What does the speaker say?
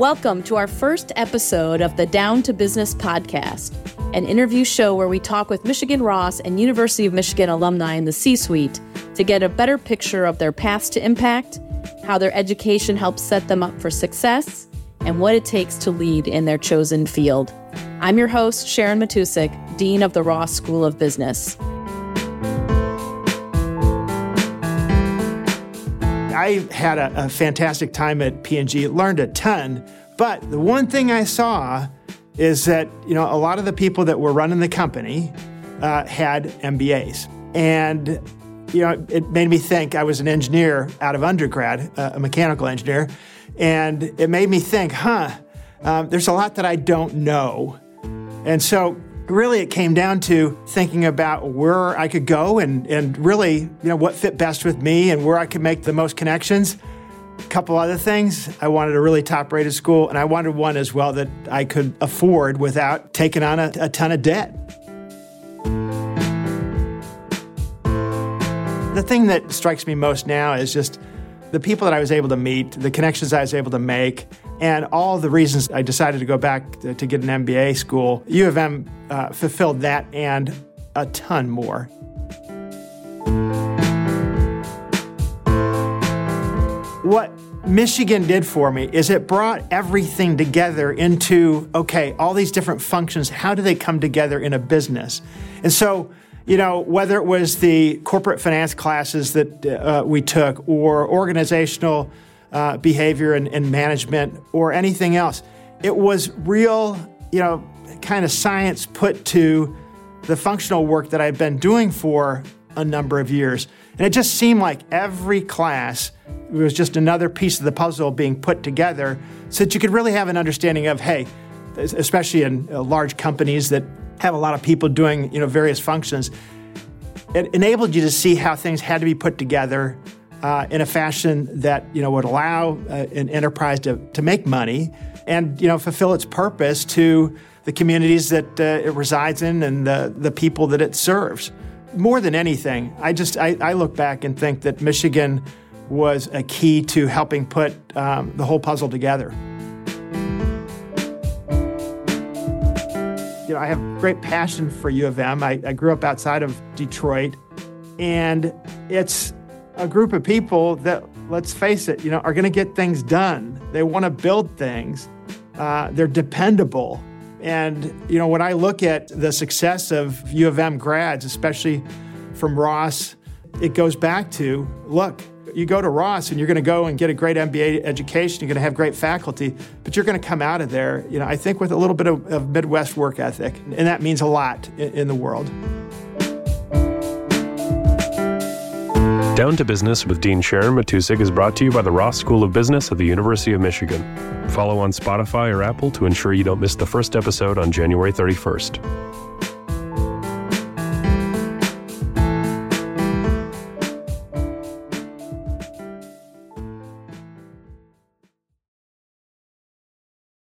Welcome to our first episode of the Down to Business podcast, an interview show where we talk with Michigan Ross and University of Michigan alumni in the C suite to get a better picture of their paths to impact, how their education helps set them up for success, and what it takes to lead in their chosen field. I'm your host, Sharon Matusik, Dean of the Ross School of Business. I had a, a fantastic time at P&G, learned a ton, but the one thing I saw is that you know a lot of the people that were running the company uh, had MBAs, and you know it made me think. I was an engineer out of undergrad, uh, a mechanical engineer, and it made me think, huh? Um, there's a lot that I don't know, and so really it came down to thinking about where I could go and, and really, you know, what fit best with me and where I could make the most connections. A couple other things. I wanted a really top rated school, and I wanted one as well that I could afford without taking on a, a ton of debt. The thing that strikes me most now is just the people that I was able to meet, the connections I was able to make, and all the reasons I decided to go back to, get an MBA school. U of M uh, fulfilled that and a ton more. What Michigan did for me is it brought everything together into okay, all these different functions, how do they come together in a business? And so you know, whether it was the corporate finance classes that uh, we took or organizational uh, behavior and, and, management or anything else, it was real, you know, kind of science put to the functional work that I've been doing for a number of years. And it just seemed like every class was just another piece of the puzzle being put together so that you could really have an understanding of, hey, especially in uh, large companies that have a lot of people doing you know various functions. It enabled you to see how things had to be put together uh, in a fashion that you know would allow uh, an enterprise to, to make money and you know fulfill its purpose to the communities that uh, it resides in and the, the people that it serves. More than anything, I just I, I look back and think that Michigan was a key to helping put um, the whole puzzle together. You know, I have great passion for U of M. I, I grew up outside of Detroit, and it's a group of people that, let's face it, you know, are going to get things done. They want to build things. Uh, they're dependable. And, you know, when I look at the success of U of M grads, especially from Ross, it goes back to look, you go to Ross and you're going to go and get a great MBA education, you're going to have great faculty, but you're going to come out of there, you know, I think with a little bit of, of Midwest work ethic, and that means a lot in, in the world. Down to Business with Dean Sharon Matusik is brought to you by the Ross School of Business at the University of Michigan. Follow on Spotify or Apple to ensure you don't miss the first episode on January 31st.